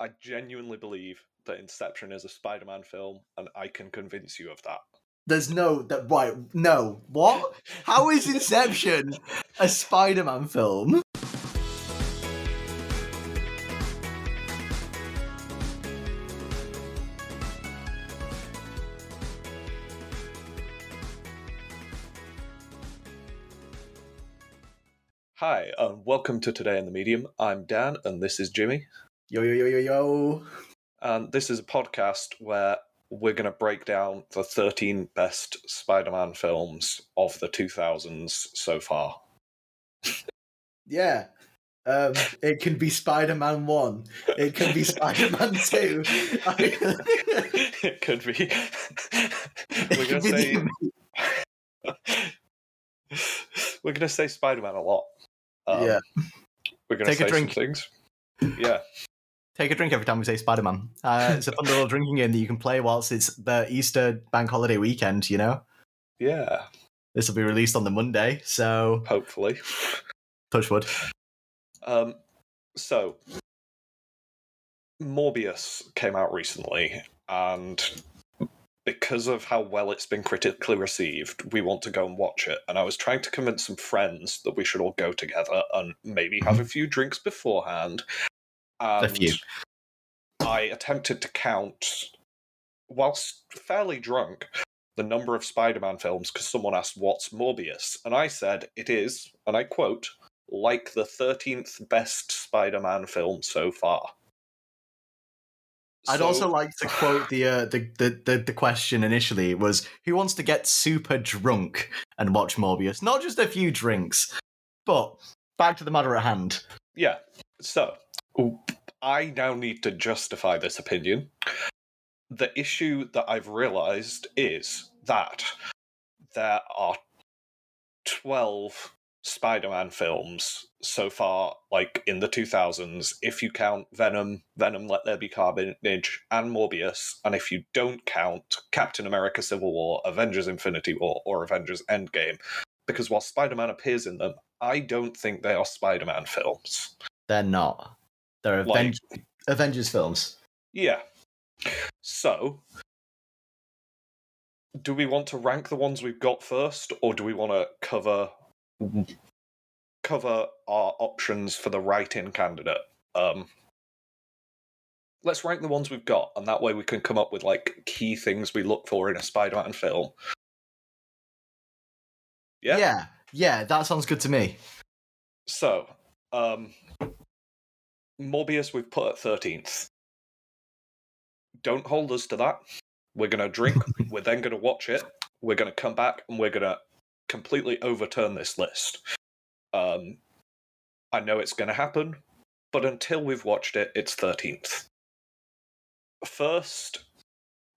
I genuinely believe that Inception is a Spider-Man film, and I can convince you of that. There's no that right. No, what? How is Inception a Spider-Man film? Hi, and welcome to Today in the Medium. I'm Dan, and this is Jimmy. Yo yo yo yo yo. And this is a podcast where we're going to break down the 13 best Spider Man films of the 2000s so far. Yeah. Um, it can be Spider-Man one. It can be Spider-Man two. it could be. we're going to say. we're going to say Spider Man a lot. Um, yeah. We're going to Take a say drink. some things. Yeah. Take a drink every time we say Spider-Man. Uh, it's a fun little drinking game that you can play whilst it's the Easter bank holiday weekend. You know, Yeah. this will be released on the Monday, so Hopefully. touch wood. Um, so, Morbius came out recently, and because of how well it's been critically received, we want to go and watch it. And I was trying to convince some friends that we should all go together and maybe have a few drinks beforehand. And A few. I attempted to count, whilst fairly drunk, the number of Spider Man films because someone asked, What's Morbius? And I said, It is, and I quote, like the 13th best Spider Man film so far. I'd So- also like to quote the, uh, the, the the the question initially was who wants to get super drunk and watch Morbius? Not just a few drinks, but back to the matter at hand. Yeah. So, I now need to justify this opinion. The issue that I've realized is that there are 12 Spider Man films so far, like in the 2000s, if you count Venom, Venom Let There Be Carnage, and Morbius, and if you don't count Captain America Civil War, Avengers Infinity War, or Avengers Endgame. Because while Spider Man appears in them, I don't think they are Spider Man films. They're not. They're Like- Aven- Avengers films. Yeah. So, do we want to rank the ones we've got first, or do we want to cover cover our options for the write-in candidate? Um, let's rank the ones we've got, and that way we can come up with like key things we look for in a Spider-Man film. Yeah. yeah, yeah, that sounds good to me. So, um, Morbius we've put at thirteenth. Don't hold us to that. We're gonna drink. we're then gonna watch it. We're gonna come back and we're gonna completely overturn this list. Um, I know it's gonna happen, but until we've watched it, it's thirteenth. First,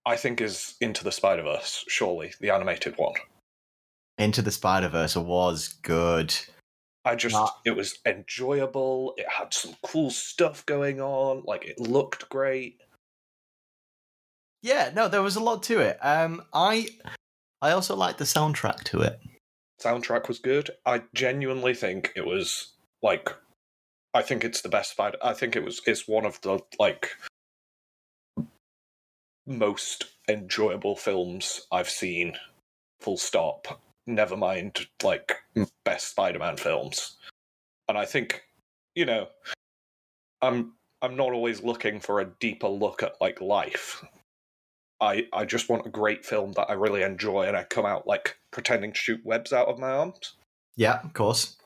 I think is Into the Spider Verse. Surely the animated one. Into the Spider Verse was good. I just Nah. it was enjoyable. It had some cool stuff going on. Like it looked great. Yeah, no, there was a lot to it. Um, I I also liked the soundtrack to it. Soundtrack was good. I genuinely think it was like I think it's the best spider I think it was it's one of the like most enjoyable films I've seen. Full stop. Never mind like best Spider-Man films. And I think, you know, I'm I'm not always looking for a deeper look at like life. I I just want a great film that I really enjoy and I come out like pretending to shoot webs out of my arms. Yeah, of course.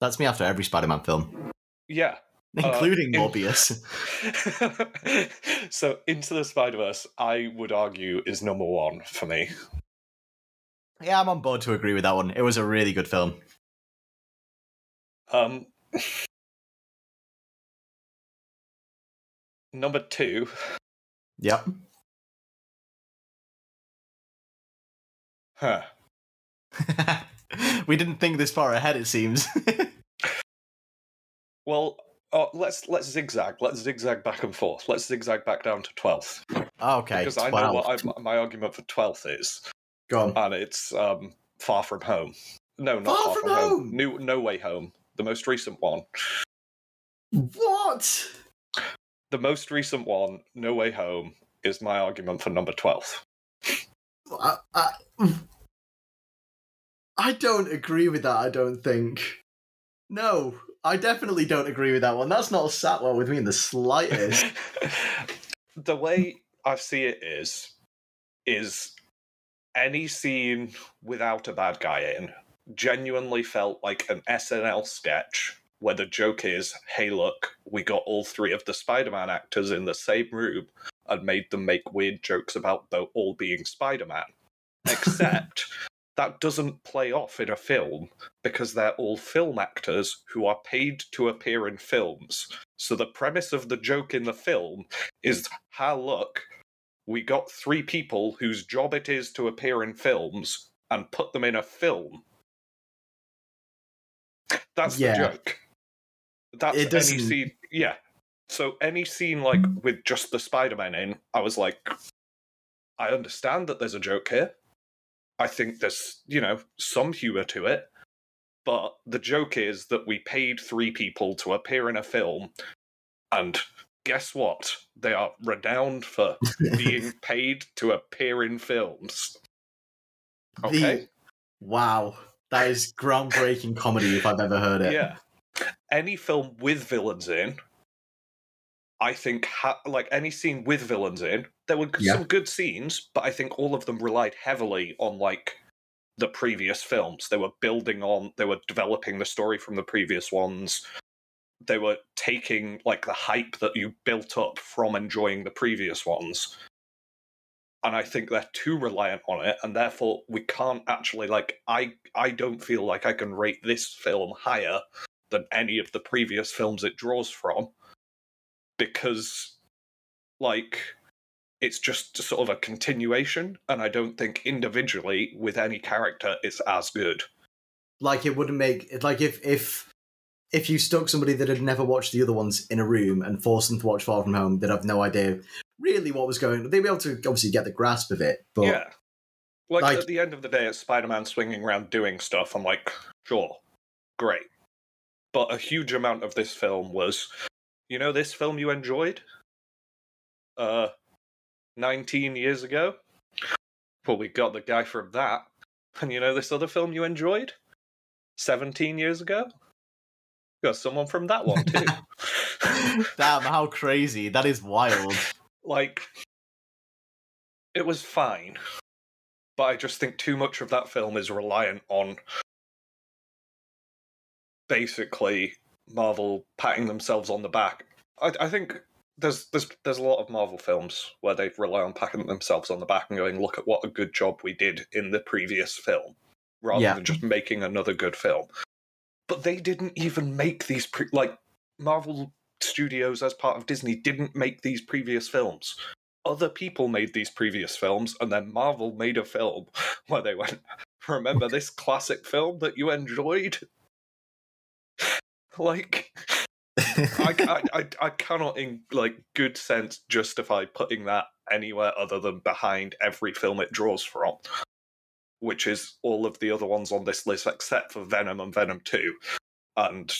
That's me after every Spider Man film, Yeah. Uh, including in- Morbius. so Into the Spider-Verse, I would argue, is number one for me. Yeah, I'm on board to agree with that one. It was a really good film. Um Number two, Yep. huh. we didn't think this far ahead, it seems. Well, uh, let's let's zigzag. Let's zigzag back and forth. Let's zigzag back down to twelfth okay. because I know what I, my argument for twelfth is, Go on. and it's um, Far From Home. No, not Far Far, From From, home. Home! New No Way Home, the most recent one. What? the most recent one, No Way Home, is my argument for number 12. I, I, I don't agree with that. I don't think. No, I definitely don't agree with that one. That's not a sat well with me in the slightest. the way I see it is, is any scene without a bad guy in genuinely felt like an SNL sketch where the joke is, hey, look, we got all three of the Spider Man actors in the same room and made them make weird jokes about them all being Spider Man. Except that doesn't play off in a film because they're all film actors who are paid to appear in films. So the premise of the joke in the film is, ha, look, we got three people whose job it is to appear in films and put them in a film. That's Yeah. the joke. That's It any doesn't- scene. Yeah. So any scene like hmm. with just the Spider-Man in, I was like, I understand that there's a joke here. I think there's, you know, some humor to it. But the joke is that we paid three people to appear in a film, and guess what? They are renowned for being paid to appear in films. Okay. The, wow, that is groundbreaking comedy if I've ever heard it. Yeah. Any film with villains in, I think, ha- like any scene with villains in, there were Yeah. some good scenes, but I think all of them relied heavily on like the previous films. They were building on, they were developing the story from the previous ones. They were taking like the hype that you built up from enjoying the previous ones. And I think they're too reliant on it, and therefore we can't actually like I I don't feel like I can rate this film higher than any of the previous films it draws from because like it's just sort of a continuation and i don't think individually with any character it's as good Like it wouldn't make like if if if you stuck somebody that had never watched the other ones in a room and forced them to watch Far From Home, they'd have no idea really what was going. They'd be able to obviously get the grasp of it, but yeah. Like, like- at the end of the day it's spider-man swinging around doing stuff. I'm like sure. Great. But a huge amount of this film was you know this film you enjoyed? Uh 19 years ago? Well we got the guy from that. And you know this other film you enjoyed? 17 years ago got someone from that one too damn, how crazy! That is wild. like it was fine but i just think too much of that film is reliant on basically marvel patting themselves on the back i, I think there's there's there's a lot of marvel films where they rely on patting themselves on the back and going look at what a good job we did in the previous film rather Yeah. than just making another good film but they didn't even make these pre- like marvel studios as part of disney didn't make these previous films. Other people made these previous films and then marvel made a film where they went remember this classic film that you enjoyed? Like I, I, I, I cannot in like good sense justify putting that anywhere other than behind every film it draws from which is all of the other ones on this list except for venom and venom 2 and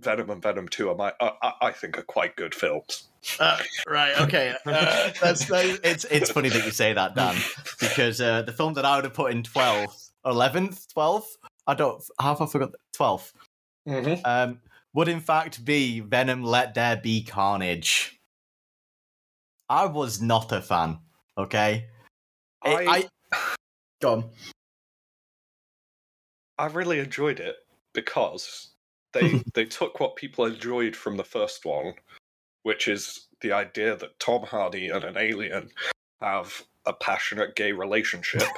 venom and venom 2 are my I, I- I think are quite good films Uh, right. Okay. Uh, that's, that, it's it's funny that you say that, Dan, because uh, the film that I would have put in twelfth, eleventh, twelfth. I don't. How have I forgot? Twelfth. mm-hmm. Um, would in fact be Venom. Let there be carnage. I was not a fan. Okay. I, I, I go on. I really enjoyed it because they they took what people enjoyed from the first one, which is the idea that Tom Hardy and an alien have a passionate gay relationship,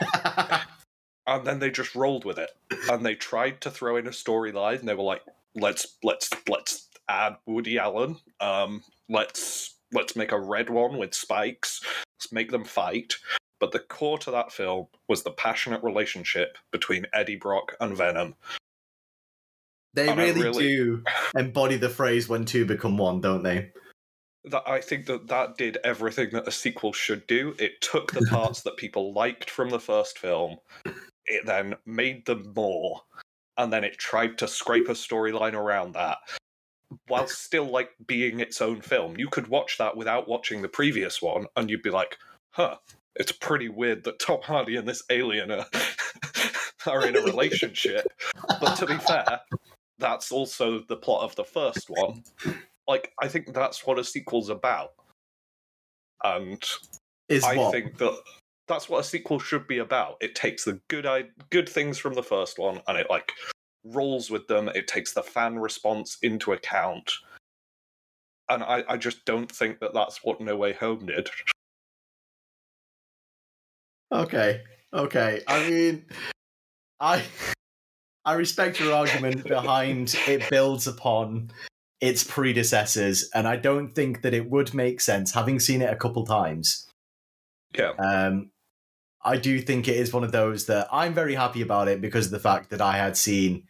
and then they just rolled with it. And they tried to throw in a storyline. and They were like, "Let's let's let's add Woody Allen. Um, let's let's make a red one with spikes. Let's make them fight." But the core to that film was the passionate relationship between Eddie Brock and Venom. They And really, really- do embody the phrase "when two become one," don't they? That I think that that did everything that a sequel should do. It took the parts that people liked from the first film, it then made them more, and then it tried to scrape a storyline around that. while still like being its own film. You could watch that without watching the previous one, and you'd be like, "Huh, it's pretty weird that Tom Hardy and this alien are, are in a relationship." but to be fair, that's also the plot of the first one. Like, I think that's what a sequel's about, and Is I what? think that that's what a sequel should be about. It takes the good I- good things from the first one and it like rolls with them. It takes the fan response into account, and I, I just don't think that that's what No Way Home did. Okay, okay. I mean, I I respect your argument behind it builds upon its predecessors, and I don't think that it would make sense having seen it a couple times. Yeah, Um, I do think it is one of those that I'm very happy about it because of the fact that I had seen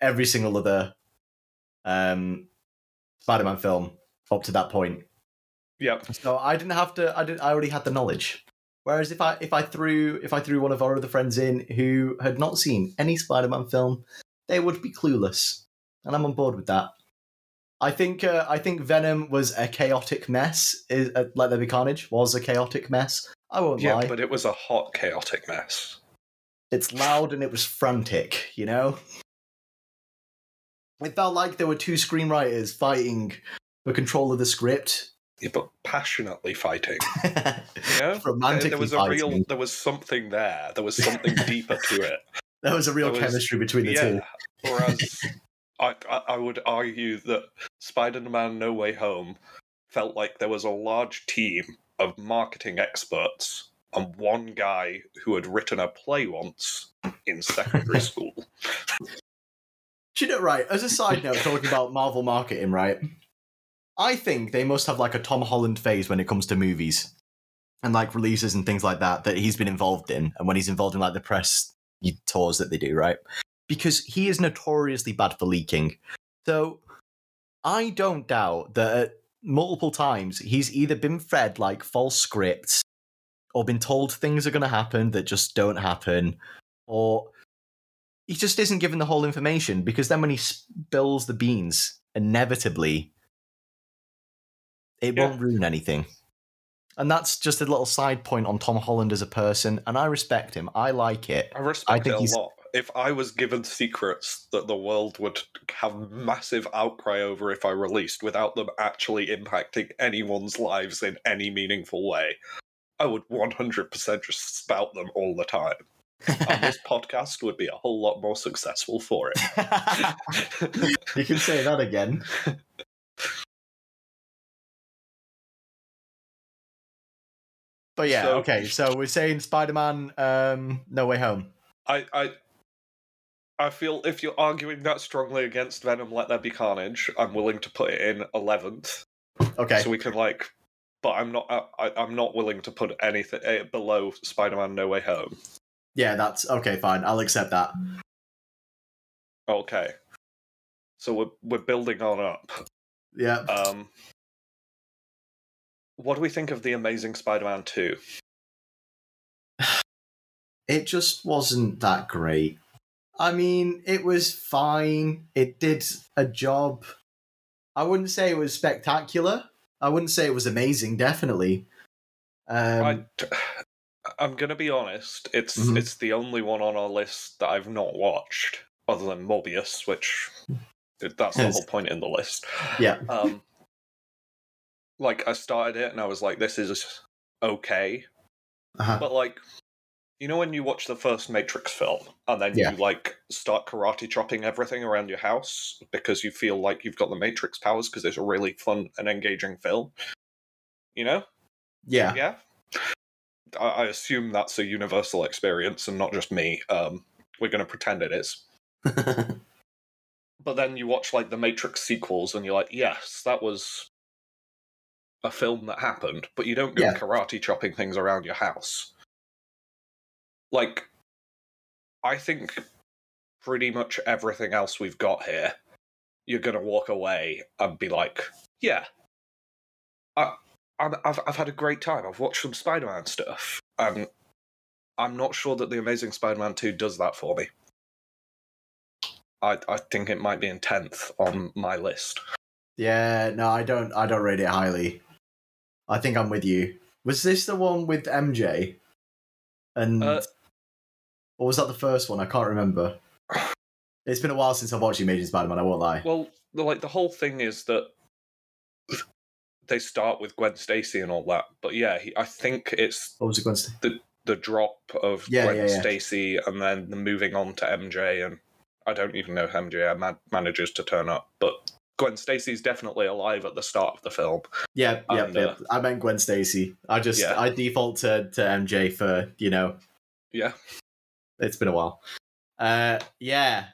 every single other um, Spider-Man film up to that point. yeah, So I didn't have to. I did. I already had the knowledge. Whereas if I if I threw if I threw one of our other friends in who had not seen any Spider-Man film, they would be clueless, and I'm on board with that. I think uh, I think Venom was a chaotic mess. Is uh, Let There Be Carnage was a chaotic mess. I won't yeah. lie. But it was a hot, chaotic mess. It's loud and it was frantic. You know, it felt like there were two screenwriters fighting for control of the script. Yeah, but passionately fighting. There, Romantically there was a fighting. real, there was something there. There was something deeper to it. There was a real There was- chemistry between the yeah. two. Whereas I, I, I would argue that Spider-Man: No Way Home felt like there was a large team of marketing experts and one guy who had written a play once in secondary school. Do you know, right, as a side note, talking about Marvel marketing, right? I think they must have like a Tom Holland phase when it comes to movies and like releases and things like that that he's been involved in. And when he's involved in like the press tours that they do, right? Because he is notoriously bad for leaking. So I don't doubt that at multiple times he's either been fed like false scripts or been told things are going to happen that just don't happen or he just isn't given the whole information because then when he spills the beans, inevitably, it Yeah. won't ruin anything. And that's just a little side point on Tom Holland as a person, and I respect him. I like it. I respect think it a he's- lot. If I was given secrets that the world would have massive outcry over if I released without them actually impacting anyone's lives in any meaningful way, I would 100% just spout them all the time. And this podcast would be a whole lot more successful for it. you can say that again. But yeah, So- okay. So we're saying Spider-Man, um, No Way Home. I, I, I feel if you're arguing that strongly against Venom, Let There Be Carnage, I'm willing to put it in eleventh, Okay, so we can like. But I'm not. I, I'm not willing to put anything eh, below Spider-Man: No Way Home. yeah, that's okay. Fine, I'll accept that. Okay. So we're we're building on up. Yeah. Um, what do we think of the Amazing Spider-Man Two? it just wasn't that great. I mean, it was fine. It did a job. I wouldn't say it was spectacular. I wouldn't say it was amazing. Definitely. Um, I, I'm gonna be honest. It's Mhm. it's the only one on our list that I've not watched, other than Morbius, which that's the whole point in the list. yeah. Um, like I started it and I was like, this is okay, Uh-huh. but like, you know, when you watch the first Matrix film and then Yeah. you like start karate chopping everything around your house because you feel like you've got the Matrix powers because it's a really fun and engaging film. You know? Yeah. Yeah. I, I assume that's a universal experience and not just me. Um, we're going to pretend it is. But then you watch like the Matrix sequels and you're like, yes, that was a film that happened, but you don't go Yeah. karate chopping things around your house. Like, I think pretty much everything else we've got here, you're going to walk away and be like, yeah, I, I'm, I've, I've had a great time. I've watched some Spider Man stuff. And I'm not sure that The Amazing Spider Man 2 does that for me. I, I think it might be in tenth on my list. Yeah, no, I don't. I don't rate it highly. I think I'm with you. Was this the one with MJ? And Uh, or was that the first one? I can't remember. It's been a while since I've watched Amazing Spider-Man. I won't lie. Well, the, like the whole thing is that they start with Gwen Stacy and all that, but yeah, he, I think it's What was it going to say? the drop of Yeah, Gwen yeah, yeah. Stacy and then the moving on to MJ, and I don't even know if MJ ma- manages to turn up, but Gwen Stacy's definitely alive at the start of the film. Yeah, yeah, And, yeah. uh, I meant Gwen Stacy. I just Yeah. I default to to MJ for you know Yeah, it's been a while. Uh, yeah,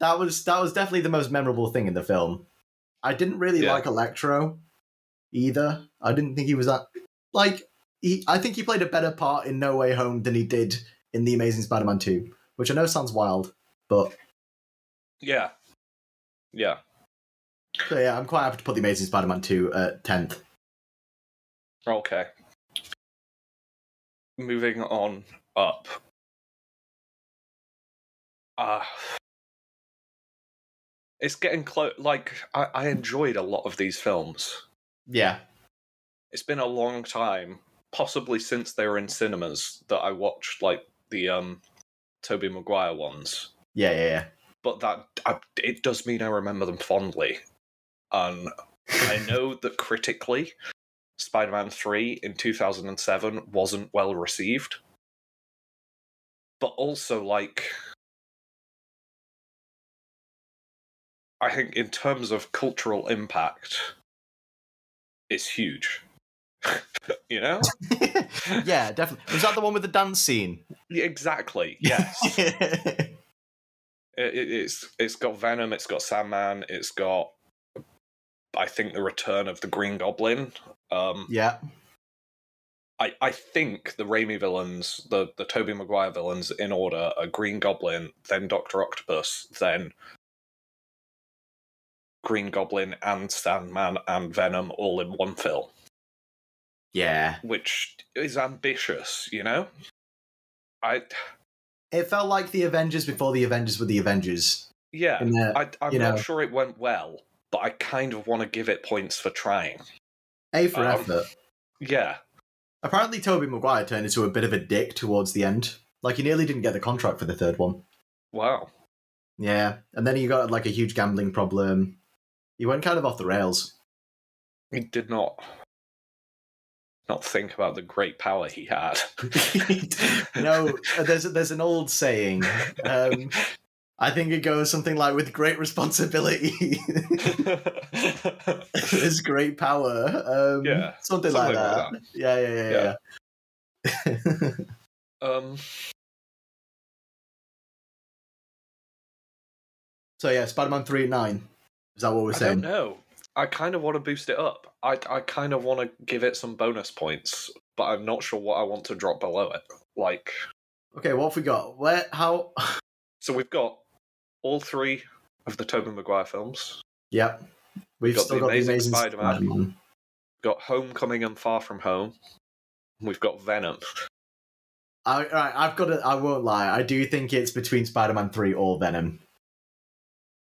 that was that was definitely the most memorable thing in the film. I didn't really Yeah. like Electro either. I didn't think he was that like he. I think he played a better part in No Way Home than he did in The Amazing Spider-Man Two, which I know sounds wild, but yeah, yeah. So yeah, I'm quite happy to put The Amazing Spider-Man Two at tenth. Okay. Moving on up. Uh it's getting close. Like I, I enjoyed a lot of these films. Yeah, It's been a long time, possibly since they were in cinemas, that I watched like the um Tobey Maguire ones. yeah, yeah, yeah. But that I, it does mean I remember them fondly, and I know that critically, Spider-Man Three in two thousand and seven wasn't well received, but also like. I think in terms of cultural impact, it's huge. you know? yeah, definitely. Was that the one with the dance scene? Yeah, exactly. Yes. it, it- it's it's got Venom, it's got Sandman, it's got I think the return of the Green Goblin. Um yeah. I, I think the Raimi villains, the the Tobey Maguire villains in order are Green Goblin, then Doctor Octopus, then Green Goblin and Sandman and Venom all in one film, yeah. which is ambitious, you know? I It felt like the Avengers before the Avengers were the Avengers. yeah, the, I I'm not know. sure it went well, but I kind of want to give it points for trying. A for Um, effort. Yeah. Apparently, Tobey Maguire turned into a bit of a dick towards the end. Like he nearly didn't get the contract for the third one. Wow. Yeah, and then he got like a huge gambling problem. He went kind of off the rails. He did not not think about the great power he had. no, there's there's an old saying. Um, I think it goes something like, "With great responsibility, there's great power." Um, Yeah, something, like something that. like Yeah, yeah, yeah, yeah. um so yeah, Spider-Man three nine. Is that what we're I saying? don't. I kind of want to boost it up. I I kind of want to give it some bonus points, but I'm not sure what I want to drop below it. Like Okay, what have we got? Where? How? so we've got all three of the Tobey Maguire films. Yep. We've got still The got Amazing the Amazing Spider-Man. Spider-Man. Got Homecoming and Far From Home. We've got Venom. I, right, I've got to. I won't lie. I do think it's between Spider-Man three or Venom.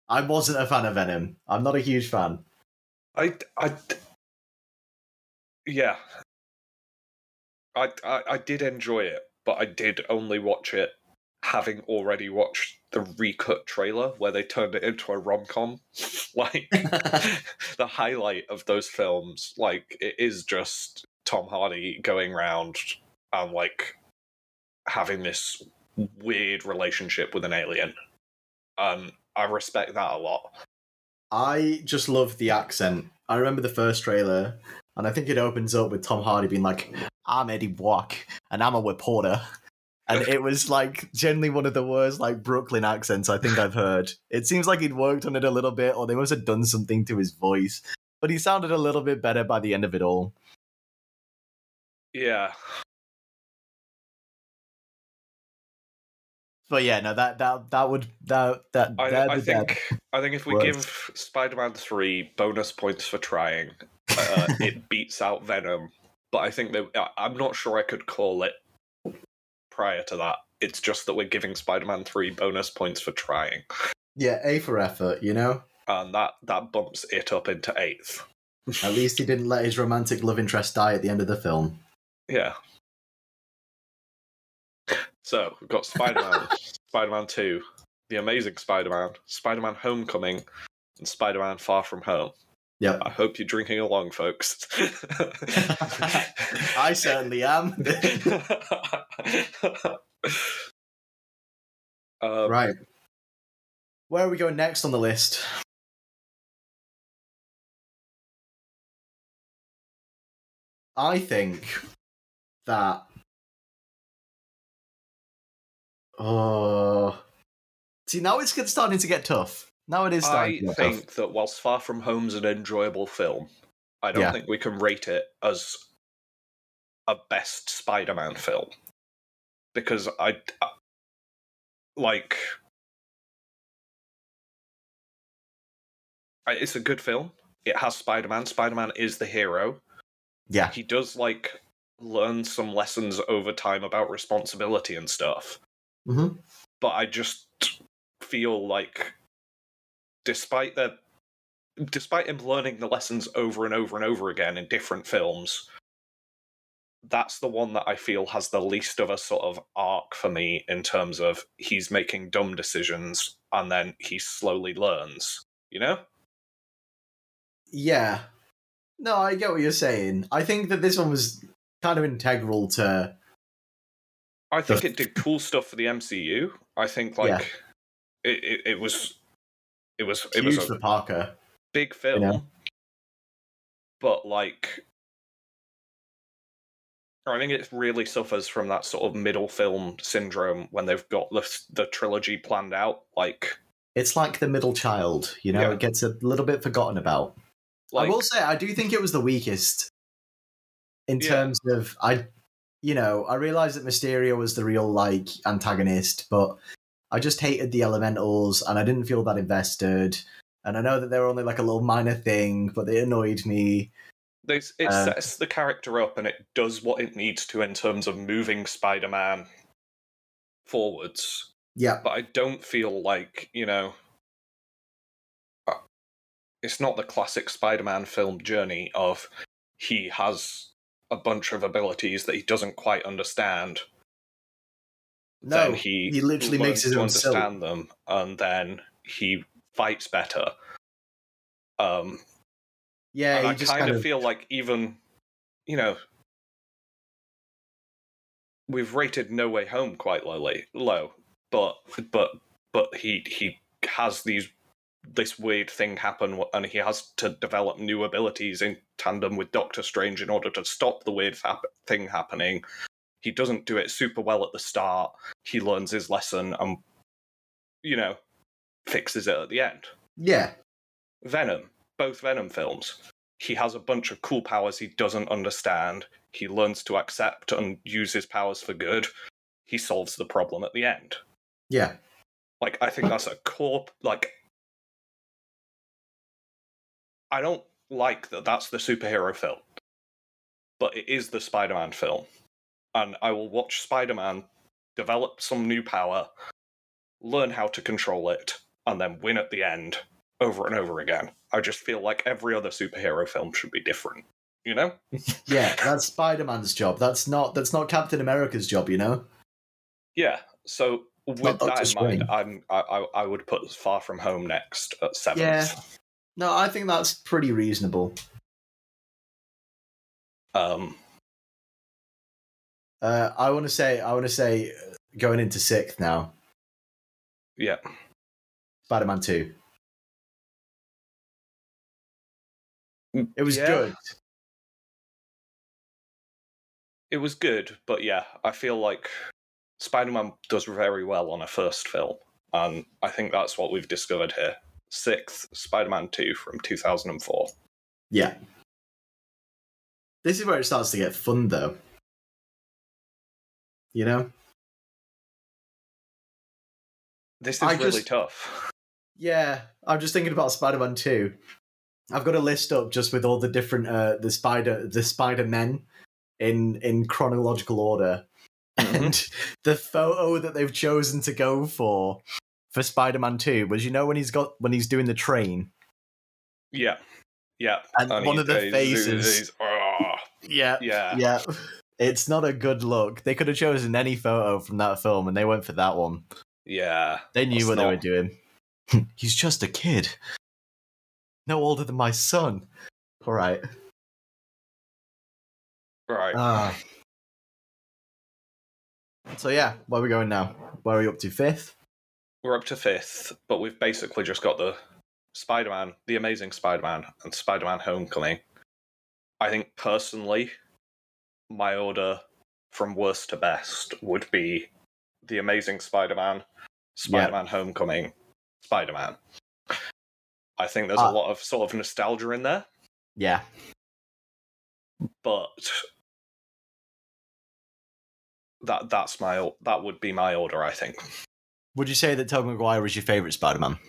I wasn't a fan of Venom. I'm not a huge fan. I, I, yeah. I, I, I did enjoy it, but I did only watch it having already watched the recut trailer where they turned it into a rom com. like the highlight of those films, like it is just Tom Hardy going around and like having this weird relationship with an alien, and I respect that a lot. I just love the accent. I remember the first trailer, and I think it opens up with Tom Hardy being like, "I'm Eddie Brock, and I'm a reporter." And it was like generally one of the worst like Brooklyn accents I think I've heard. It seems like he'd worked on it a little bit, or they must have done something to his voice. But he sounded a little bit better by the end of it all. Yeah, But yeah, no, that that that would that that I, I think I think if we give Spider-Man three bonus points for trying, uh, it beats out Venom. But I think that I'm not sure I could call it prior to that. It's just that we're giving Spider-Man three bonus points for trying. Yeah, A for effort, you know? and that that bumps it up into eighth. At least he didn't let his romantic love interest die at the end of the film. Yeah. So we've got Spider Man, Spider Man Two, The Amazing Spider Man, Spider Man Homecoming, and Spider Man Far From Home. Yep. I hope you're drinking along, folks. I certainly am. um, right. Where are we going next on the list? I think that. Oh. See, now it's starting to get tough. Now it is I think that whilst Far From Home's an enjoyable film, I don't Yeah. think we can rate it as a best Spider-Man film because I, like it's a good film. It has Spider-Man. Spider-Man is the hero. Yeah. He does like learn some lessons over time about responsibility and stuff hmm but I just feel like, despite the, despite him learning the lessons over and over and over again in different films, that's the one that I feel has the least of a sort of arc for me in terms of he's making dumb decisions and then he slowly learns. You know? Yeah. No, I get what you're saying. I think that this one was kind of integral to. I think The- it did cool stuff for the MCU. I think like Yeah. it, it, it was it was it huge was a for Parker. big film, know? but like, I think it really suffers from that sort of middle film syndrome when they've got the the trilogy planned out. Like, It's like the middle child, you know, Yeah. it gets a little bit forgotten about. like I will say, I do think it was the weakest in Yeah. terms of I, you know, I realized that Mysterio was the real like antagonist, but I just hated the Elementals and I didn't feel that invested. And I know that they were only like a little minor thing, but they annoyed me. there's, it uh, sets the character up and it does what it needs to in terms of moving Spider-Man forwards. Yeah, But I don't feel like you know. uh, It's not the classic Spider-Man film journey of he has a bunch of abilities that he doesn't quite understand. No, he he literally makes his to own silk. understand them, and then he fights better. Um, yeah, I just kind of feel like even, you know, we've rated No Way Home quite lowly, low, but but but he he has these this weird thing happen, and he has to develop new abilities in tandem with Doctor Strange in order to stop the weird hap- thing happening. He doesn't do it super well at the start. He learns his lesson and, you know, fixes it at the end. yeah, Venom, both Venom films, he has a bunch of cool powers he doesn't understand. He learns to accept and use his powers for good. He solves the problem at the end. yeah, Like, I think that's a core, like, I don't like that that's the superhero film, but it is the Spider Man film. And I will watch Spider Man develop some new power, learn how to control it, and then win at the end over and over again. I just feel like every other superhero film should be different, you know? yeah. That's Spider Man's job. That's not that's not Captain America's job. You know. Yeah. So with not that Doctor in mind, I'm I, I I would put Far From Home next at seventh. Yeah. No, I think that's pretty reasonable. Um, Uh, I want to say, I want to say, uh, going into sixth now, yeah. Spider-Man Two. It was Yeah. good. It was good, but yeah, I feel like Spider-Man does very well on a first film, and I think that's what we've discovered here. Sixth, Spider-Man Two from two thousand and four. Yeah. This is where it starts to get fun, though. You know? This is I really just- tough. Yeah, I'm just thinking about Spider-Man 2. I've got a list up just with all the different uh the spider the Spider Men in in chronological order. Mhm. And the photo that they've chosen to go for for Spider-Man Two was you know when he's got when he's doing the train Yeah. Yeah. and, And one of the faces. he's- oh, yeah, yeah. yeah. It's not a good look. They could have chosen any photo from that film, and they went for that one. Yeah. They knew what they were doing. He's just a kid, no older than my son. All right. Right. Ah. So yeah, where are we going now? Where are we up to? Fifth? We're up to fifth, but we've basically just got the Spider Man, the Amazing Spider Man, and Spider Man Homecoming. I think personally, my order from worst to best would be the Amazing Spider Man, Spider Man Homecoming, Spider Man. I think there's Ah. a lot of sort of nostalgia in there, Yeah. but that that's my that would be my order. I think. Would you say that Tobey Maguire is your favorite Spider-Man?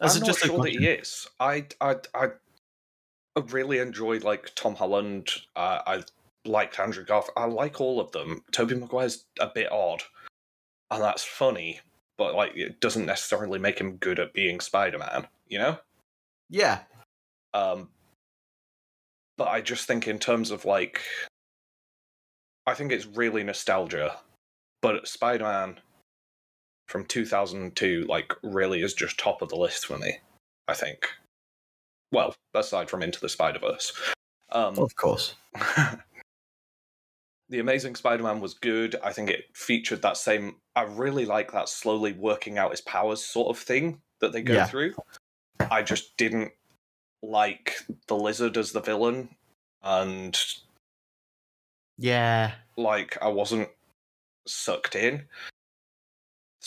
I'm not a sure that he is. I I I really enjoyed like Tom Holland. Uh, I liked Andrew Garfield. I like all of them. Tobey Maguire's a bit odd, and that's funny. But like, it doesn't necessarily make him good at being Spider-Man. You know. Yeah. Um, but I just think in terms of like, I think it's really nostalgia. But Spider-Man from 2002, like, really is just top of the list for me. I think. Well, aside from Into the Spider Verse. Um, Of course. the Amazing Spider-Man was good. I think it featured that same. I really like that slowly working out his powers sort of thing that they go Yeah. through. I just didn't like the Lizard as the villain, and Yeah. like I wasn't sucked in.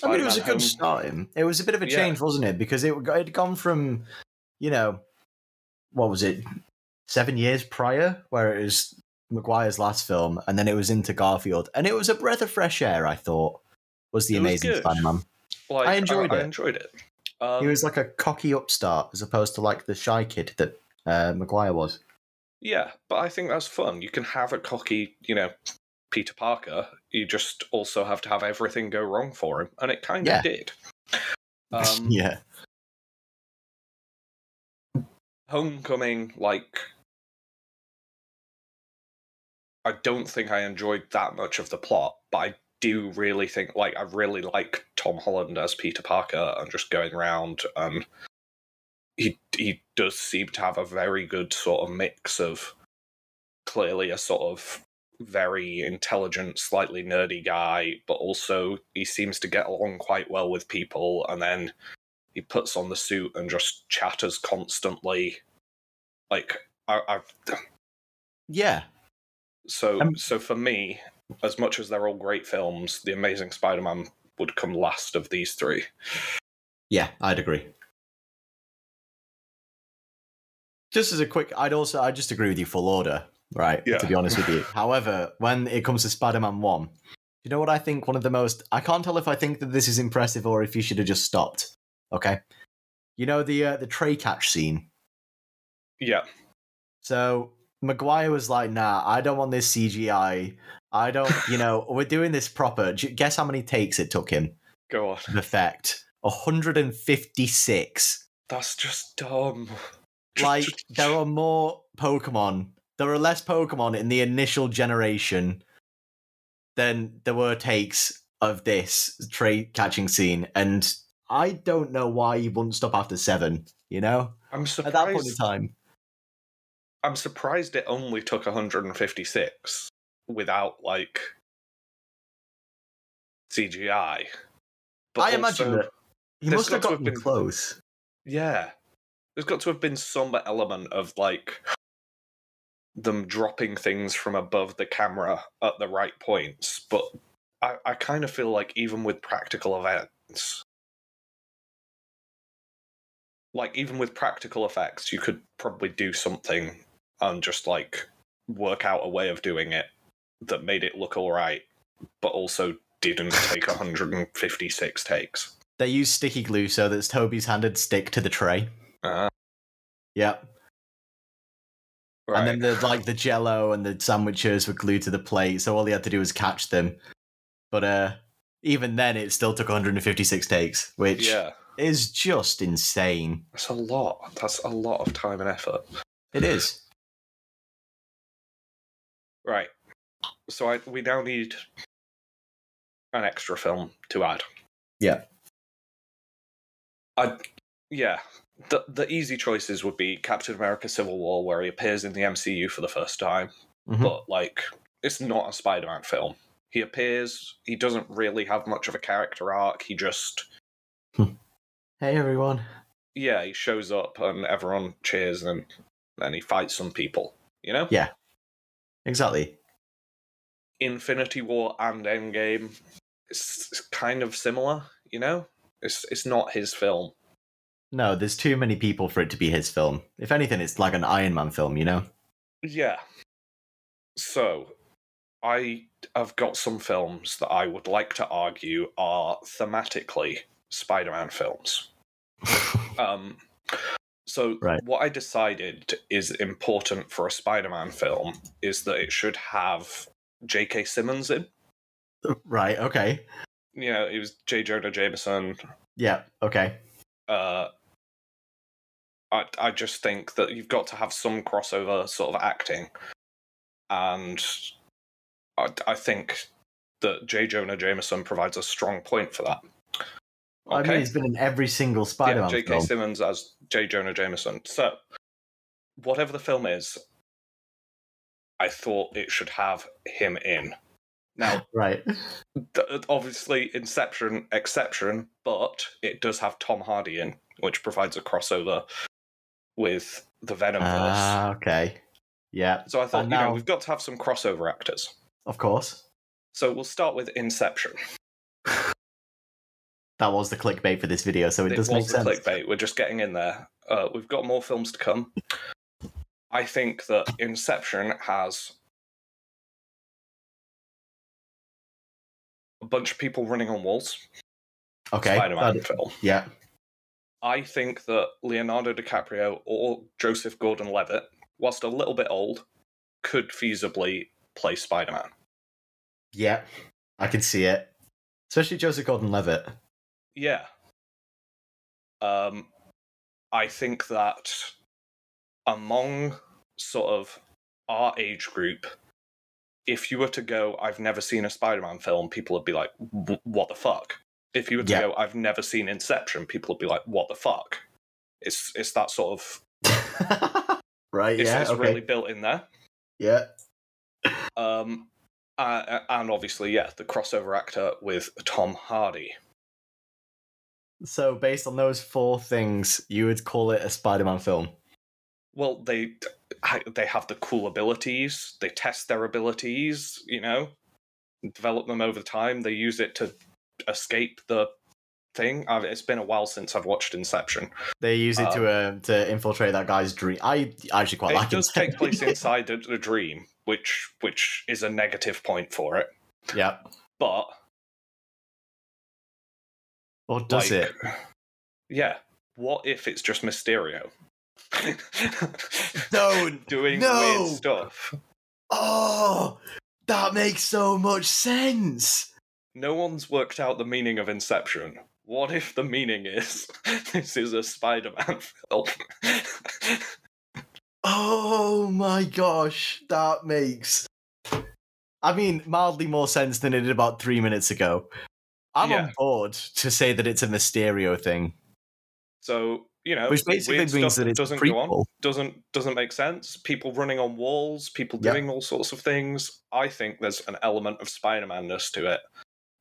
I mean, it was a good Home- starting. It was a bit of a Yeah. change, wasn't it? Because it had gone from, you know, what was it, seven years prior, where it was Maguire's last film, and then it was into Garfield, and it was a breath of fresh air. I thought was the It Amazing good. Spider-Man. Like, I enjoyed I, it. I enjoyed it. Um, he was like a cocky upstart as opposed to like the shy kid that uh, Maguire was. Yeah, but I think that's fun. You can have a cocky, you know, Peter Parker. You just also have to have everything go wrong for him, and it kind of Yeah. did. Um, yeah. Homecoming, like, I don't think I enjoyed that much of the plot, but I do really think, like, I really like Tom Holland as Peter Parker and just going around, and he he does seem to have a very good sort of mix of clearly a sort of very intelligent, slightly nerdy guy, but also he seems to get along quite well with people, and then he puts on the suit and just chatters constantly. Like I, I've Yeah. So Um, so for me, as much as they're all great films, The Amazing Spider-Man would come last of these three. Yeah, I'd agree. Just as a quick, I'd also, I just agree with you full order, right? Yeah. To be honest with you. However, when it comes to Spider Man 1, you know what I think one of the most, I can't tell if I think that this is impressive or if you should have just stopped. Okay. You know, the, uh, the tray catch scene. Yeah, So Maguire was like, nah, I don't want this CGI. I don't, you know, we're doing this proper. Guess how many takes it took him go on. to effect? 156. That's just dumb. Like there are more Pokemon. There are less Pokemon in the initial generation than there were takes of this trade catching scene, and I don't know why you wouldn't stop after seven. You know, I'm surprised at that point in time, I'm surprised it only took 156 without like CGI. But I imagine that he must have got gotten have been- close. Yeah. There's got to have been some element of like them dropping things from above the camera at the right points, but I, I kind of feel like even with practical events, like even with practical effects, you could probably do something and just like work out a way of doing it that made it look alright, but also didn't take 156 takes. They used sticky glue so that Tobey's handed stick to the tray. Uh, Yep. right. And then the like the jello and the sandwiches were glued to the plate, so all he had to do was catch them. But uh even then, it still took 156 takes, which Yeah, is just insane. that's a lot. That's a lot of time and effort. It is. Right. So I, we now need an extra film to add. Yeah. I yeah. The the easy choices would be Captain America Civil War where he appears in the MCU for the first time, Mhm. but like it's not a Spider-Man film. He appears, he doesn't really have much of a character arc. He just Hey everyone. yeah, he shows up and everyone cheers and then he fights some people, you know? Yeah. Exactly. Infinity War and Endgame it's, it's kind of similar, you know? It's it's not his film. No, there's too many people for it to be his film. If anything, it's like an Iron Man film, you know? Yeah. So, I have got some films that I would like to argue are thematically Spider-Man films. Um, so, Right. what I decided is important for a Spider-Man film is that it should have J.K. Simmons in. right, okay. You know, it was J. Jonah Jameson. Yeah, okay. Uh, I I just think that you've got to have some crossover sort of acting, and I I think that J. Jonah Jameson provides a strong point for that. I mean, he's been in every single Spider Man yeah, J.K. film. Simmons as J. Jonah Jameson. So, whatever the film is, I thought it should have him in. Now, Right. th- obviously, Inception exception, but it does have Tom Hardy in, which provides a crossover with the Venomverse. Ah, okay. Yeah, so I thought, and you know, we've got to have some crossover actors. of course. So we'll start with Inception. That was the clickbait for this video, so it, It does make sense. clickbait. We're just getting in there. Uh, we've got more films to come. I think that Inception has a bunch of people running on walls. Okay. Spider-Man film. yeah. I think that Leonardo DiCaprio or Joseph Gordon-Levitt, whilst a little bit old, could feasibly play Spider-Man. Yeah. I can see it. Especially Joseph Gordon Levitt. Yeah. Um, I think that among sort of our age group, if you were to go, I've never seen a Spider Man film, people would be like, what the fuck? If you were to Yeah. go, I've never seen Inception, people would be like, what the fuck? It's it's that sort of right, it's, yeah. it's okay. really built in there. Yeah. Um, uh, and obviously, yeah, the crossover actor with Tom Hardy. So based on those four things, you would call it a Spider Man film. well they they have the cool abilities they test their abilities you know develop them over time they use it to escape the thing I've, it's been a while since i've watched inception They use it to uh, to infiltrate that guy's dream. I actually quite it like it. It does take place inside a, a dream which which is a negative point for it yeah. but Or does like, it? yeah what if it's just mysterio Don't. doing No! weird stuff Oh, that makes so much sense. no one's worked out the meaning of inception what if the meaning is this is a spider-man film Oh my gosh, that makes. I mean, mildly more sense than it did about three minutes ago. I'm Yeah. on board to say that it's a Mysterio thing, So you know, which basically means that it's doesn't a go on, prequel. doesn't doesn't make sense. People running on walls, people Yep. doing all sorts of things. I think there's an element of Spider-Man-ness to it,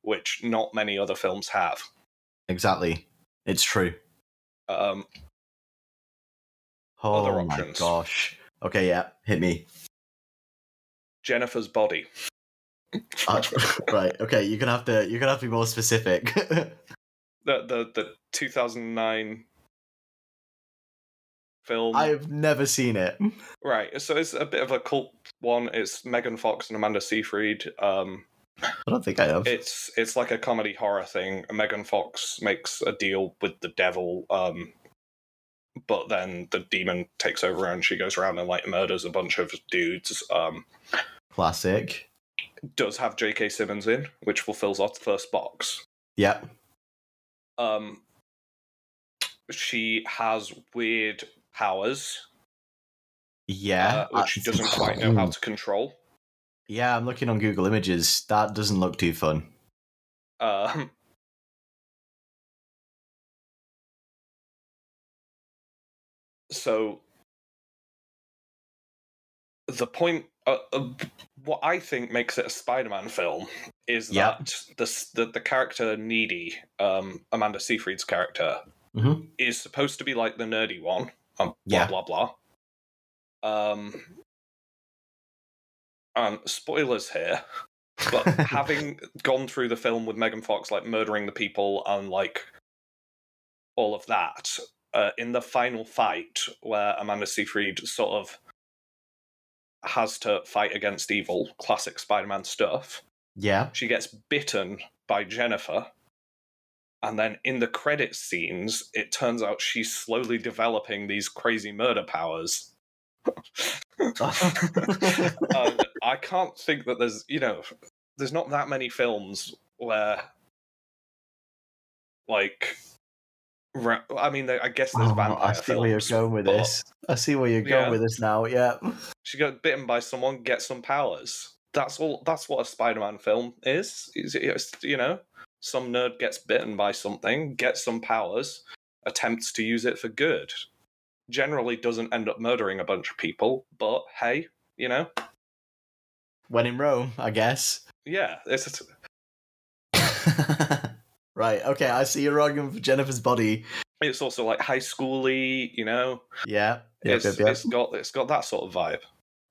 which not many other films have. Exactly, it's true. Um, Oh Other my options. gosh. Okay, yeah, hit me. Jennifer's body. Uh, right. Okay, you're gonna have to. You're gonna have to be more specific. The the the 2009 film. I've never seen it. Right, so it's a bit of a cult one. It's Megan Fox and Amanda Seyfried. Um, I don't think I have. it's it's like a comedy horror thing. Megan Fox makes a deal with the devil, um, but then the demon takes over and she goes around and like murders a bunch of dudes. Um, Classic. Does have J.K. Simmons in, which fulfills our first box. Yeah. Um, she has weird powers, Yeah. uh, which she doesn't quite know how to control. Yeah, I'm looking on Google Images. That doesn't look too fun. Um, so the point, uh, uh, what I think makes it a Spider-Man film is Yeah. that the, the the character Needy, um, Amanda Seyfried's character, Mhm. is supposed to be like the nerdy one. Um, blah Yeah. blah blah. Um, and spoilers here, but having gone through the film with Megan Fox like murdering the people and like all of that uh, in the final fight where Amanda Seyfried sort of has to fight against evil, classic Spider-Man stuff. Yeah. She gets bitten by Jennifer. And then in the credit scenes, it turns out she's slowly developing these crazy murder powers. I can't think that there's, you know, there's not that many films where, like, ra- I mean, I guess there's Oh, vampire I see where you're going with but this. I see where you're going Yeah. with this now. Yeah. She got bitten by someone, get some powers. That's all. That's what a Spider-Man film is. Is it's, you know, some nerd gets bitten by something, gets some powers, attempts to use it for good. Generally, doesn't end up murdering a bunch of people, but hey, you know, When in Rome, I guess. yeah, it's right. Okay. I see your argument for Jennifer's body. it's also like high schooly, you know. Yeah. Yep, it's, it's got it's got that sort of vibe.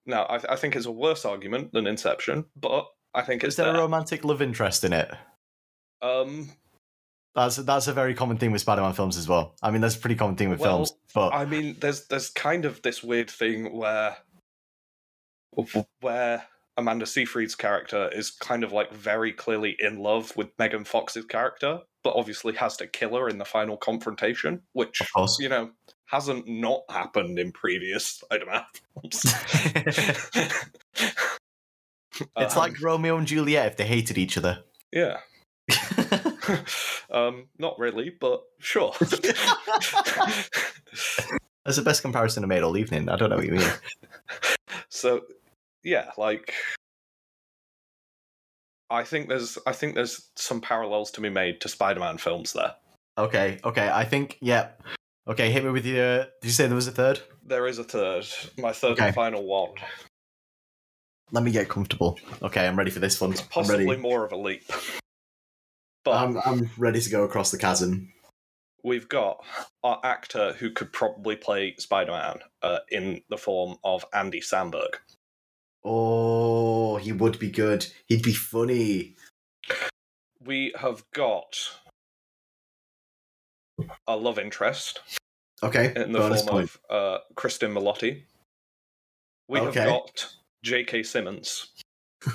Now, I, I think it's a worse argument than Inception, but I think it's Is there a romantic love interest in it? um. That's that's a very common thing with Spider-Man films as well. I mean, that's a pretty common thing with Well, films. But I mean, there's there's kind of this weird thing where where Amanda Seyfried's character is kind of like very clearly in love with Megan Fox's character, but obviously has to kill her in the final confrontation, which you know hasn't not happened in previous Spider-Man films. it's Um, like Romeo and Juliet if they hated each other. yeah. um, not really, but sure. That's the best comparison I made all evening. I don't know what you mean. so yeah like i think there's i think there's some parallels to be made to spider-man films there Okay, okay. I think yeah. Okay, hit me with your. Did you say there was a third? there is a third my third Okay. and final one Let me get comfortable. Okay, I'm ready for this one. it's possibly more of a leap but I'm, I'm ready to go across the chasm. we've got our actor who could probably play spider-man uh, in the form of andy samberg Oh, he would be good. He'd be funny. we have got a love interest Okay, in the bonus form point. of uh, Cristin Milioti. We Okay. have got J.K. Simmons.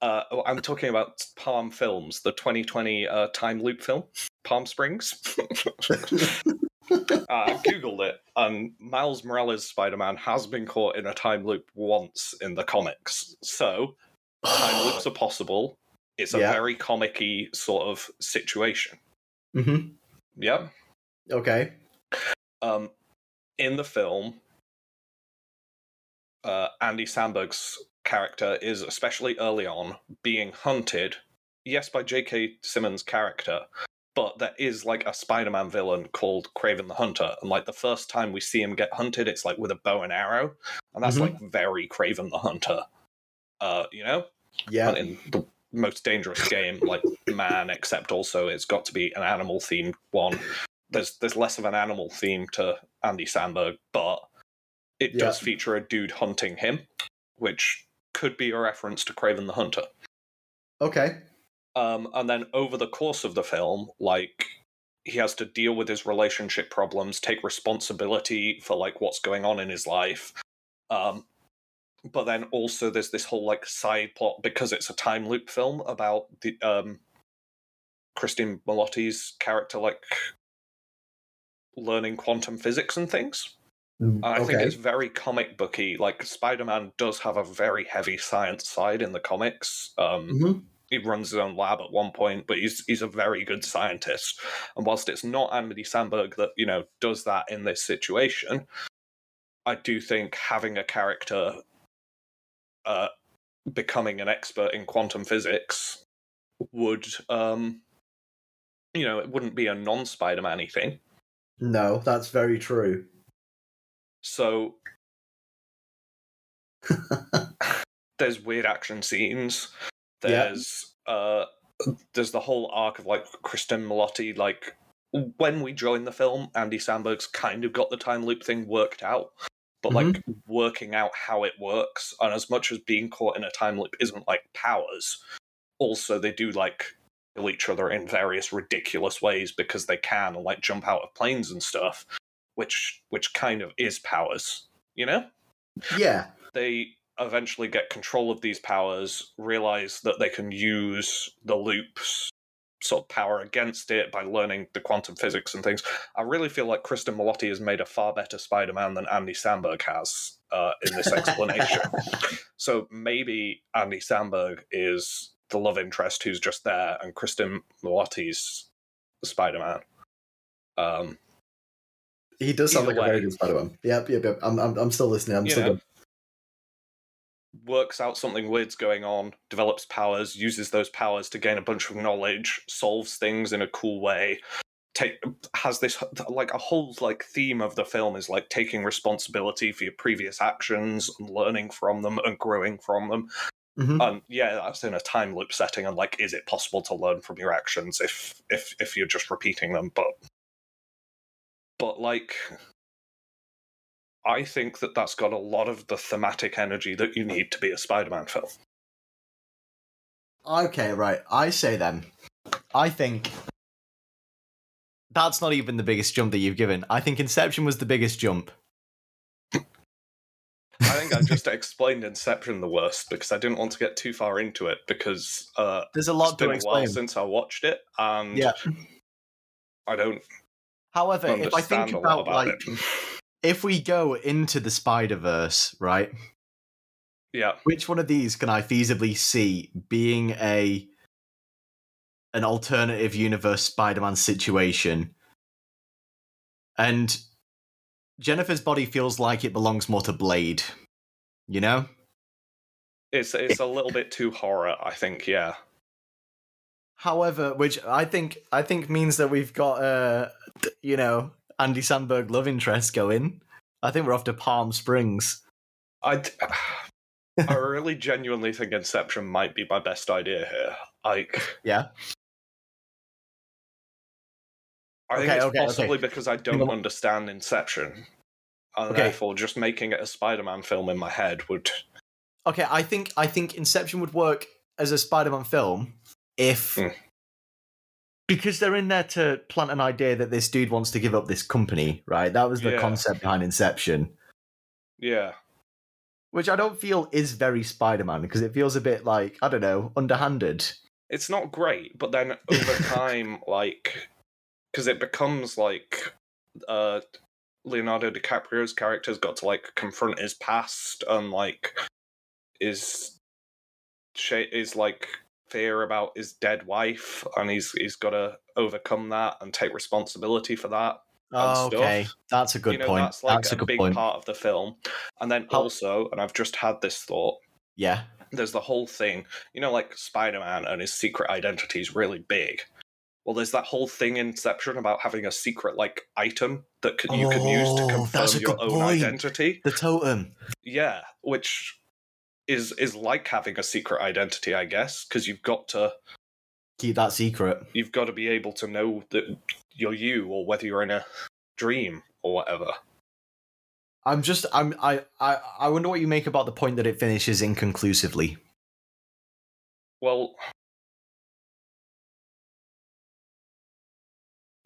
uh, oh, I'm talking about Palm Films, the 2020 uh, time loop film, Palm Springs. uh, I googled it, and Miles Morales' Spider-Man has been caught in a time loop once in the comics, so time loops are possible. It's a Yeah. very comic-y sort of situation. hmm Yep. Okay. um, in the film, uh, Andy Samberg's character is, especially early on, being hunted. Yes, by J.K. Simmons' character, but there is like a Spider-Man villain called Kraven the Hunter, and like the first time we see him get hunted, it's like with a bow and arrow, and that's Mhm. like very Kraven the Hunter. Uh, you know, Yeah. in the most dangerous game like man except also it's got to be an animal themed one there's there's less of an animal theme to andy samberg but it Yeah. does feature a dude hunting him which could be a reference to kraven the hunter Okay. Um, and then over the course of the film like he has to deal with his relationship problems take responsibility for like what's going on in his life um, but then also there's this whole like side plot because it's a time loop film about the um christine Milioti's character like learning quantum physics and things Mm, I think it's very comic booky. Like Spider Man does have a very heavy science side in the comics. Um, Mhm. He runs his own lab at one point, but he's he's a very good scientist. And whilst it's not Andy Samberg that you know does that in this situation, I do think having a character uh, becoming an expert in quantum physics would, um, you know, it wouldn't be a non Spider Man thing. No, that's very true. So there's weird action scenes. Yeah. There's uh there's the whole arc of like Cristin Milioti like when we joined the film, Andy Samberg's kind of got the time loop thing worked out. But like working out how it works, and as much as being caught in a time loop isn't like powers, also they do like kill each other in various ridiculous ways because they can and like jump out of planes and stuff, which which kind of is powers, you know? Yeah. they eventually get control of these powers, realize that they can use the loops sort of power against it by learning the quantum physics and things. I really feel like Cristin Milioti has made a far better Spider-Man than Andy Samberg has uh, in this explanation. so maybe Andy Samberg is the love interest who's just there, and Cristin Milioti's Spider-Man. Um, He does sound like a very good Spider-Man. Yep, yep, yep. I'm, I'm, I'm still listening. I'm still know. Works out something weird's going on, develops powers, uses those powers to gain a bunch of knowledge, solves things in a cool way. Take has this like a whole like theme of the film is like taking responsibility for your previous actions and learning from them and growing from them. Mhm. And yeah, that's in a time loop setting. And like, is it possible to learn from your actions if if if you're just repeating them? But but like I think that that's got a lot of the thematic energy that you need to be a Spider-Man film. Okay, right. I say then. I think that's not even the biggest jump that you've given. I think Inception was the biggest jump. I think I just explained Inception the worst because I didn't want to get too far into it because uh, There's a lot it's been to a while since I watched it and Yeah. I don't However, if I think about, about like it. If we go into the Spider Verse, right? Yeah, Which one of these can I feasibly see being a an alternative universe Spider-Man situation? And Jennifer's body feels like it belongs more to Blade. You know? it's it's a little bit too horror. I think. Yeah, However, which I think I think means that we've got uh you know, Andy Samberg love interest going. I think we're off to Palm Springs. I, I really genuinely think Inception might be my best idea here. Like, Yeah. I think Okay, it's okay, okay. possibly because I don't understand Inception, and Okay. therefore just making it a Spider-Man film in my head would. Okay, I think I think Inception would work as a Spider-Man film if Mm. Because they're in there to plant an idea that this dude wants to give up this company, right? That was the Yeah. concept behind Inception, Yeah, which I don't feel is very Spider-Man because it feels a bit like I don't know, underhanded. it's not great, but then over time, like, because it becomes like, uh, Leonardo DiCaprio's character's got to like confront his past and like is, is like fear about his dead wife, and he's he's got to overcome that and take responsibility for that. Oh, okay, that's a good you know, point. that's like that's a, a big point. part of the film. And then also, and I've just had this thought, Yeah, there's the whole thing, you know, like Spider Man and his secret identity is really big. Well, there's that whole thing in Inception about having a secret like item that could, you can use to Oh, that's confirm a your good own point. identity. the totem. Yeah, which is is like having a secret identity, I guess, because you've got to Keep that secret. you've got to be able to know that you're you or whether you're in a dream or whatever. I'm just I'm I I I wonder what you make about the point that it finishes inconclusively. Well,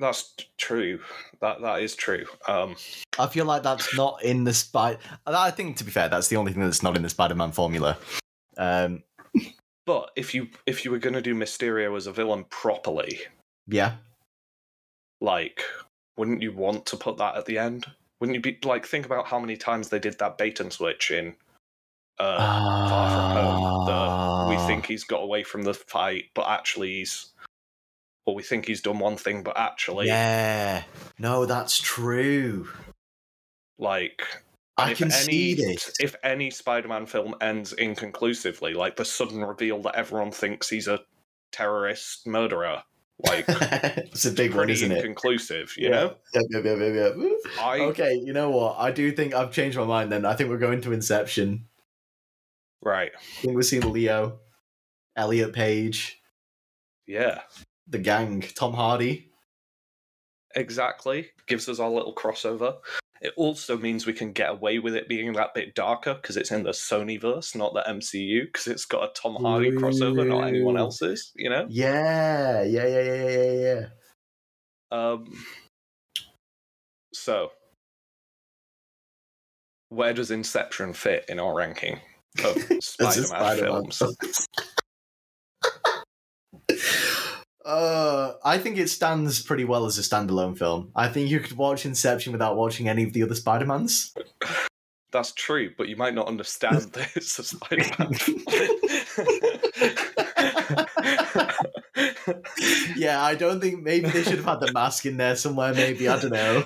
that's true. That that is true. Um, I feel like that's not in the spider. I think, to be fair, that's the only thing that's not in the Spider-Man formula. Um, but if you if you were going to do Mysterio as a villain properly, yeah, like, wouldn't you want to put that at the end? Wouldn't you be like think about how many times they did that bait and switch in uh, Far From Home that we Ah. think he's got away from the fight, but actually he's, or we think he's done one thing, but actually, Yeah. No, that's true. like I can any, see this. If any Spider-Man film ends inconclusively, like the sudden reveal that everyone thinks he's a terrorist murderer, like it's a big one, isn't it? inconclusive, you Yeah. know. Yep, yep, yep, yep. I Okay, you know what? I do think I've changed my mind then. I think we're going to Inception. right, I think we're seeing Leo, Elliot Page, yeah, the gang, Tom Hardy. exactly. Gives us our little crossover. It also means we can get away with it being that bit darker because it's in the Sony verse, not the MCU, because it's got a Tom Hardy crossover, not anyone else's. You know. Yeah, yeah, yeah, yeah, yeah, yeah. Um. So, where does Inception fit in our ranking of Spider-Man, Spider-Man films? Uh, I think it stands pretty well as a standalone film. I think you could watch Inception without watching any of the other Spider-Mans. That's true, but you might not understand that it's a Spider-Man. yeah, I don't think maybe they should have had the mask in there somewhere. Maybe I don't know.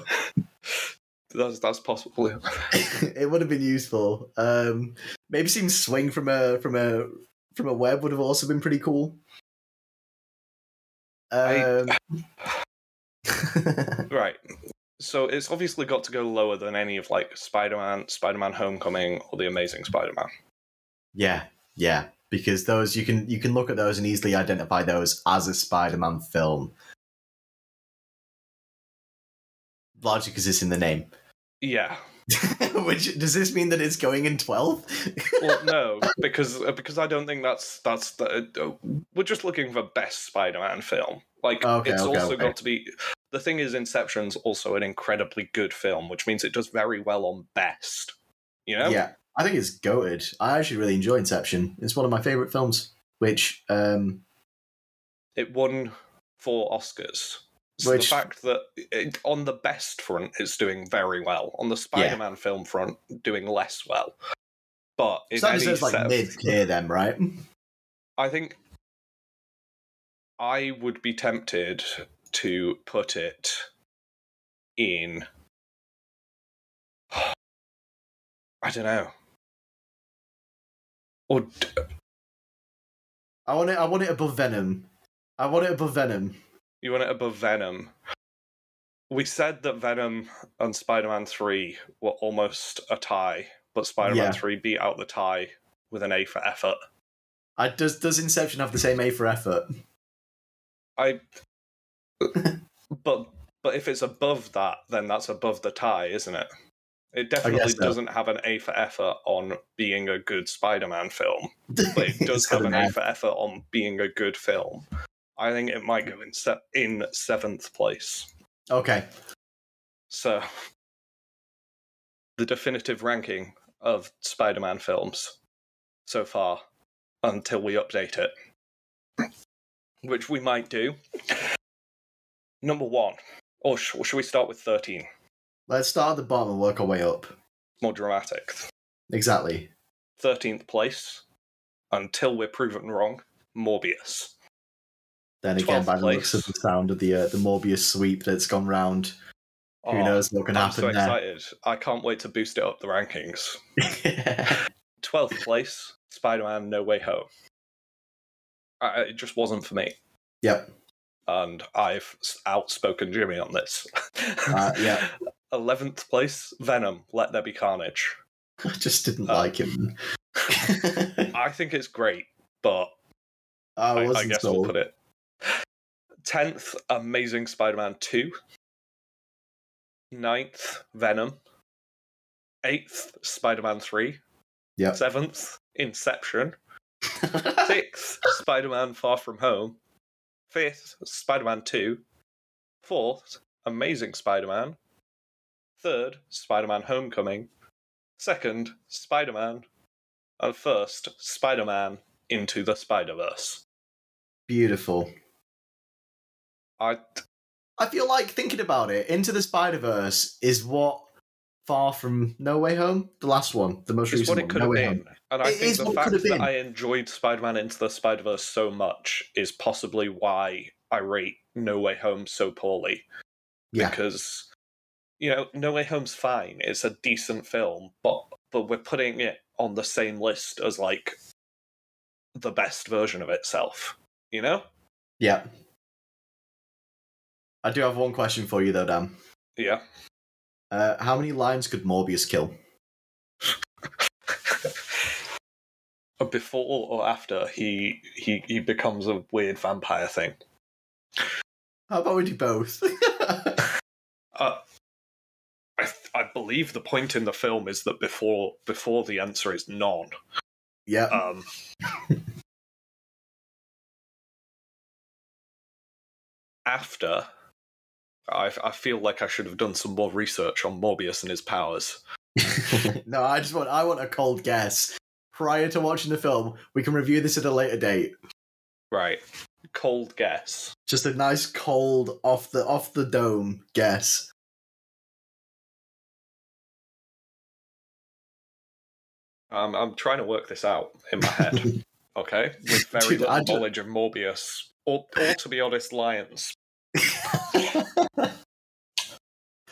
that's that's possible. it would have been useful. Um, maybe seeing swing from a from a from a web would have also been pretty cool. Um, Right. So it's obviously got to go lower than any of like Spider-Man, Spider-Man Homecoming, or The Amazing Spider-Man. yeah, yeah, because those you can you can look at those and easily identify those as a Spider-Man film. Largely because it's in the name. Yeah. Which does this mean that it's going in twelve? Well, no, because uh, because I don't think that's that's the. Uh, we're just looking for best Spider-Man film. Like Okay, it's okay, also okay. got to be. The thing is, Inception's also an incredibly good film, which means it does very well on best. You know. Yeah, I think it's goaded. I actually really enjoy Inception. It's one of my favorite films. Which um, It won four Oscars. So Which- the fact that it, on the best front, it's doing very well. On the Spider-Man film front, doing less well. But in so any like mid tier, then, right? I think I would be tempted to put it in. I don't know. Or d- I want it. I want it above Venom. I want it above Venom. You want it above Venom? We said that Venom and Spider Man 3 were almost a tie, but Spider Man Yeah. 3 beat out the tie with an A for effort. I, does Does Inception have the same A for effort? I. but but if it's above that, then that's above the tie, isn't it? It definitely so. doesn't have an A for effort on being a good Spider-Man film, but it does have an A for effort on being a good film. I think it might go in se- in seventh place. Okay. So, the definitive ranking of Spider-Man films so far, until we update it, which we might do. Number one, or sh- should we start with thirteen? Let's start at the bottom and work our way up. More dramatic. Exactly. Thirteenth place, until we're proven wrong. Morbius. Then again, by the looks of the sound of the uh, the Morbius sweep that's gone round, who Oh, knows what can I'm happen so there. excited! I can't wait to boost it up the rankings. Twelfth place, Spider-Man: No Way Home. I, it just wasn't for me. yep. and I've outspoken Jimmy on this. Uh, yeah. Eleventh place, Venom. Let there be carnage. I just didn't Uh, like him. I think it's great, but I I, I wasn't guess sold. we'll put it. Tenth, Amazing Spider-Man Two. Ninth, Venom. Eighth, Spider-Man Three. Yep. Seventh, Inception. Sixth, Spider-Man Far From Home. Fifth, Spider-Man 2. Fourth, Amazing Spider-Man. Third, Spider-Man Homecoming. Second, Spider-Man. And first, Spider-Man Into the Spider-Verse. Beautiful. I I feel like thinking about it, Into the Spider Verse is what Far from No Way Home, the last one, the most It's recent what it one. could no have Way been. Home. And I It think the fact that. I enjoyed Spider Man Into the Spider Verse so much is possibly why I rate No Way Home so poorly. Yeah. Because, you know, No Way Home's fine. It's a decent film, but but we're putting it on the same list as like the best version of itself. You know? Yeah. I do have one question for you though, Dan. Yeah. Uh, how many lions could Morbius kill? Before or after he he he becomes a weird vampire thing. How about we do both? Uh, I th- I believe the point in the film is that before before the answer is none. yeah. Um, after, I I feel like I should have done some more research on Morbius and his powers. no, I just want I want a cold guess. Prior to watching the film, we can review this at a later date. Right, cold guess. Just a nice cold off the off the dome guess. Um, I'm trying to work this out in my head. Okay, with very Dude, little ju- knowledge of Morbius, or, or to be honest, lions.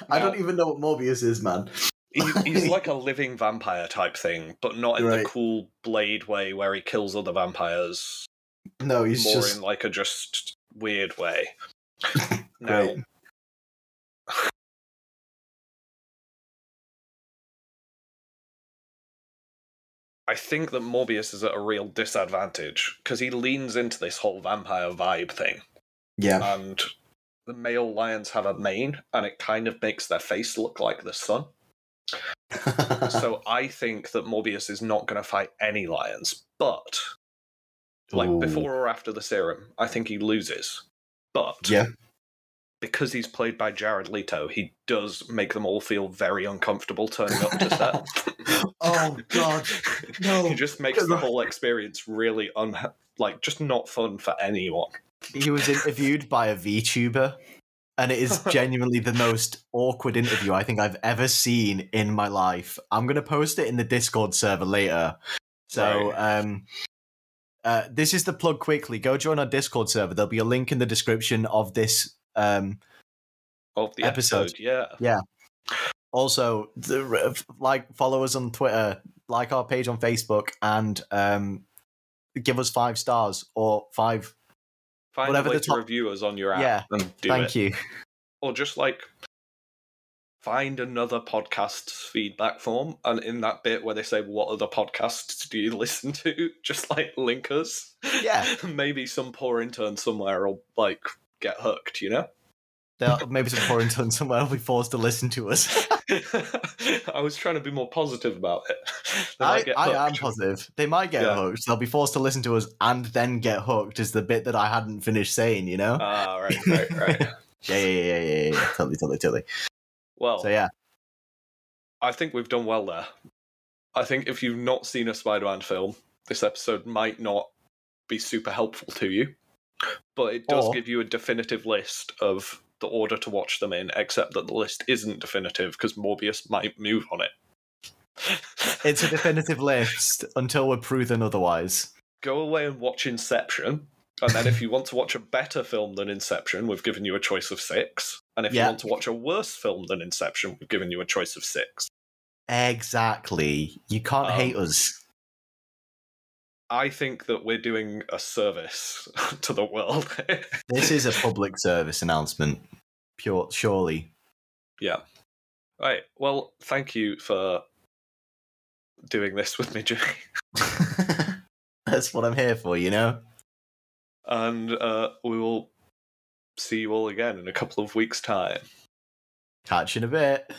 I don't even know what Morbius is, man. he, he's like a living vampire type thing, but not in the cool Blade way where he kills other vampires. No, he's more just in like a just weird way. now, Great. I think that Morbius is at a real disadvantage because he leans into this whole vampire vibe thing, yeah. and the male lions have a mane, and it kind of makes their face look like the sun. so I think that Morbius is not going to fight any lions, but like Ooh. before or after the serum, I think he loses. But Yeah. because he's played by Jared Leto, he does make them all feel very uncomfortable turning up to set. oh God, no. he just makes the whole experience really un like just not fun for anyone. He was interviewed by a VTuber, and it is genuinely the most awkward interview I think I've ever seen in my life. I'm gonna post it in the Discord server later. So, um, uh, this is the plug quickly. Go join our Discord server. There'll be a link in the description of this. Um, Of the Episode. episode, yeah. also, the, like follow us on Twitter, like our page on Facebook, and um, give us five stars or five. Find Whatever a way the to top- review us on your app Yeah, and do Thank it. you. Or just like find another podcast's feedback form and in that bit where they say what other podcasts do you listen to, just like link us. Yeah. Maybe some poor intern somewhere will like get hooked, you know? They'll, maybe some poor intern somewhere will be forced to listen to us. I was trying to be more positive about it. I, I am positive. They might get Yeah. hooked. They'll be forced to listen to us and then get hooked. Is the bit that I hadn't finished saying. You know? Ah, right, right, right. yeah, yeah, yeah, yeah, yeah. Totally, totally, totally. Well, So yeah, I think we've done well there. I think if you've not seen a Spider Man film, this episode might not be super helpful to you. But it does Or- give you a definitive list of the order to watch them in, except that the list isn't definitive because Morbius might move on it. it's a definitive list until we're proven otherwise. Go away and watch Inception. And then, if you want to watch a better film than Inception, we've given you a choice of six. And if Yeah. you want to watch a worse film than Inception, we've given you a choice of six. Exactly. You can't Um, hate us. I think that we're doing a service to the world. This is a public service announcement. Pure, surely. yeah. Right. Well, thank you for doing this with me, Jimmy. That's what I'm here for. You know. And uh, we will see you all again in a couple of weeks' time. Catch you in a bit.